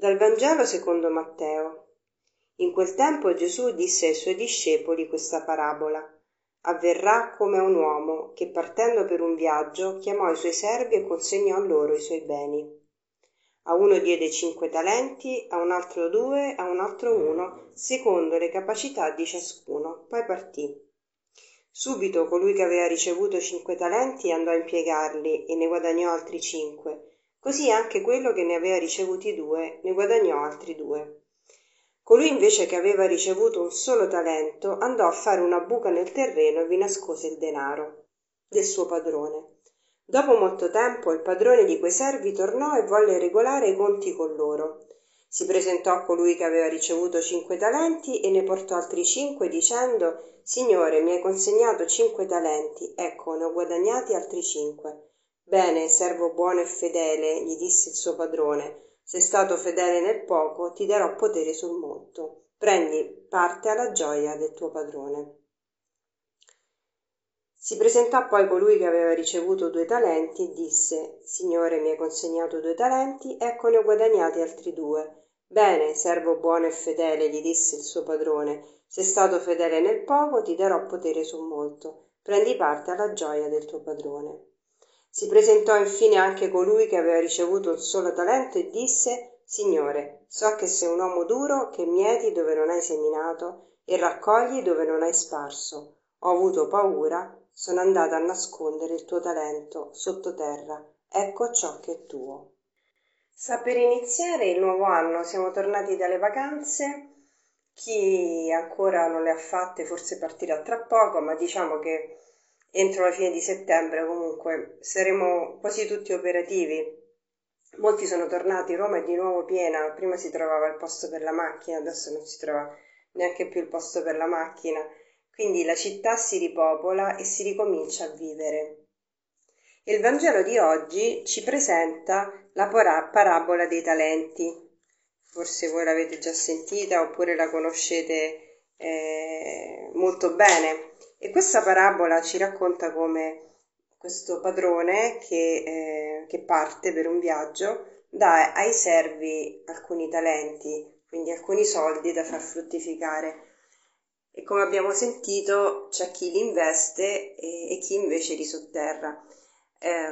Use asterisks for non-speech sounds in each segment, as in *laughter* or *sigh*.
Dal Vangelo secondo Matteo. In quel tempo Gesù disse ai suoi discepoli questa parabola. Avverrà come a un uomo che partendo per un viaggio chiamò i suoi servi e consegnò loro i suoi beni. A uno diede cinque talenti, a un altro due, a un altro uno, secondo le capacità di ciascuno. Poi partì. Subito colui che aveva ricevuto cinque talenti andò a impiegarli e ne guadagnò altri cinque. Così anche quello che ne aveva ricevuti due ne guadagnò altri due. Colui invece che aveva ricevuto un solo talento andò a fare una buca nel terreno e vi nascose il denaro del suo padrone. Dopo molto tempo il padrone di quei servi tornò e volle regolare i conti con loro. Si presentò a colui che aveva ricevuto cinque talenti e ne portò altri cinque dicendo Signore, mi hai consegnato cinque talenti, ecco, ne ho guadagnati altri cinque. Bene, servo buono e fedele, gli disse il suo padrone, sei stato fedele nel poco, ti darò potere sul molto. Prendi parte alla gioia del tuo padrone. Si presentò poi colui che aveva ricevuto due talenti e disse Signore, mi hai consegnato due talenti, ecco ne ho guadagnati altri due. Bene, servo buono e fedele, gli disse il suo padrone, sei stato fedele nel poco, ti darò potere su molto. Prendi parte alla gioia del tuo padrone. Si presentò infine anche colui che aveva ricevuto un solo talento e disse Signore, so che sei un uomo duro, che mieti dove non hai seminato e raccogli dove non hai sparso. Ho avuto paura, sono andata a nascondere il tuo talento sottoterra. Ecco ciò che è tuo. Sta per iniziare il nuovo anno, siamo tornati dalle vacanze. Chi ancora non le ha fatte forse partirà tra poco, ma diciamo che entro la fine di settembre comunque saremo quasi tutti operativi. Molti sono tornati, Roma è di nuovo piena, prima si trovava il posto per la macchina, adesso non si trova neanche più il posto per la macchina, quindi la città si ripopola e si ricomincia a vivere. Il Vangelo di oggi ci presenta la parabola dei talenti. Forse voi l'avete già sentita oppure la conoscete eh, molto bene. E questa parabola ci racconta come questo padrone che, eh, che parte per un viaggio dà ai servi alcuni talenti, quindi alcuni soldi da far fruttificare. E come abbiamo sentito c'è chi li investe e, e chi invece li sotterra. Eh,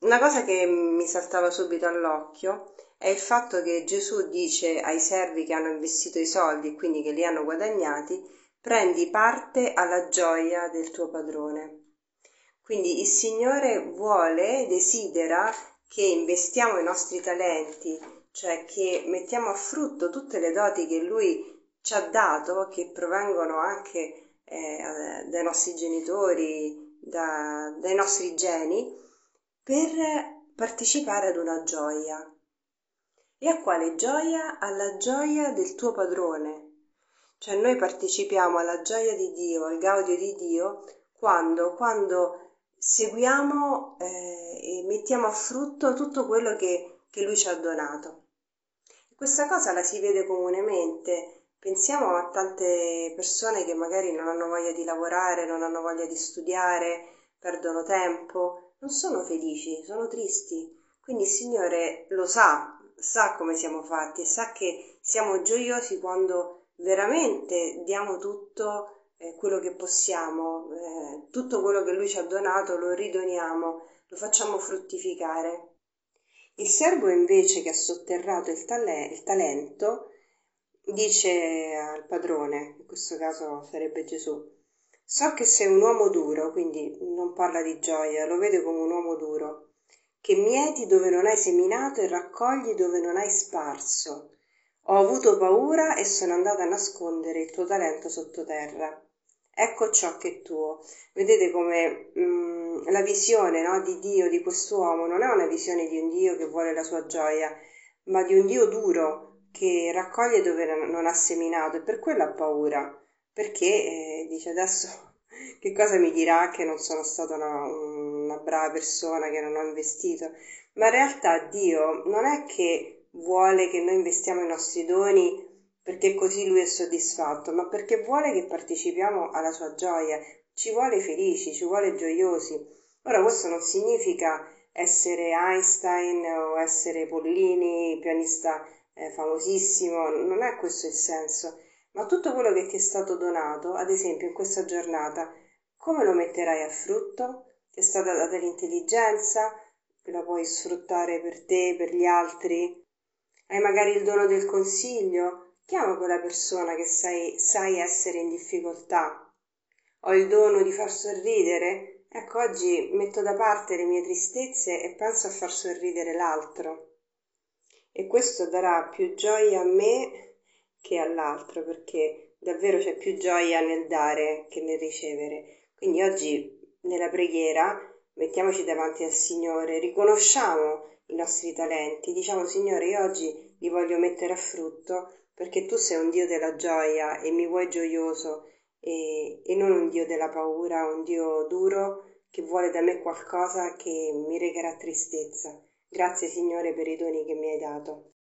una cosa che mi saltava subito all'occhio è il fatto che Gesù dice ai servi che hanno investito i soldi e quindi che li hanno guadagnati prendi parte alla gioia del tuo padrone. Quindi il Signore vuole, desidera che investiamo i nostri talenti, cioè che mettiamo a frutto tutte le doti che Lui ci ha dato, che provengono anche eh, dai nostri genitori, da, dai nostri geni, per partecipare ad una gioia. E a quale gioia? Alla gioia del tuo padrone, cioè noi partecipiamo alla gioia di Dio, al gaudio di Dio, quando, quando seguiamo eh, e mettiamo a frutto tutto quello che, che Lui ci ha donato. Questa cosa la si vede comunemente. Pensiamo a tante persone che magari non hanno voglia di lavorare, non hanno voglia di studiare, perdono tempo, non sono felici, sono tristi. Quindi il Signore lo sa, sa come siamo fatti e sa che siamo gioiosi quando veramente diamo tutto eh, quello che possiamo, eh, tutto quello che lui ci ha donato lo ridoniamo, lo facciamo fruttificare. Il servo invece che ha sotterrato il, tale- il talento dice al padrone, in questo caso sarebbe Gesù, so che sei un uomo duro, quindi non parla di gioia, lo vede come un uomo duro, che mieti dove non hai seminato e raccogli dove non hai sparso. Ho avuto paura e sono andata a nascondere il tuo talento sottoterra. Ecco ciò che è tuo. Vedete come mh, mm, la visione no, di Dio, di quest'uomo, non è una visione di un Dio che vuole la sua gioia, ma di un Dio duro che raccoglie dove non ha seminato e per quello ha paura, perché eh, dice adesso *laughs* che cosa mi dirà che non sono stata una, una brava persona, che non ho investito, ma in realtà Dio non è che vuole che noi investiamo i nostri doni perché così lui è soddisfatto, ma perché vuole che partecipiamo alla sua gioia, ci vuole felici, ci vuole gioiosi. Ora questo non significa essere Einstein o essere Pollini, pianista eh, famosissimo, non è questo il senso, ma tutto quello che ti è stato donato, ad esempio in questa giornata, come lo metterai a frutto? Ti è stata data l'intelligenza? La puoi sfruttare per te, per gli altri? Hai magari il dono del consiglio? Chiama quella persona che sai, sai essere in difficoltà. Ho il dono di far sorridere? Ecco, oggi metto da parte le mie tristezze e penso a far sorridere l'altro. E questo darà più gioia a me che all'altro, perché davvero c'è più gioia nel dare che nel ricevere. Quindi oggi nella preghiera mettiamoci davanti al Signore, riconosciamo i nostri talenti, diciamo Signore, io oggi li voglio mettere a frutto perché tu sei un Dio della gioia e mi vuoi gioioso e, e non un Dio della paura, un Dio duro che vuole da me qualcosa che mi regherà tristezza. Grazie Signore per i doni che mi hai dato.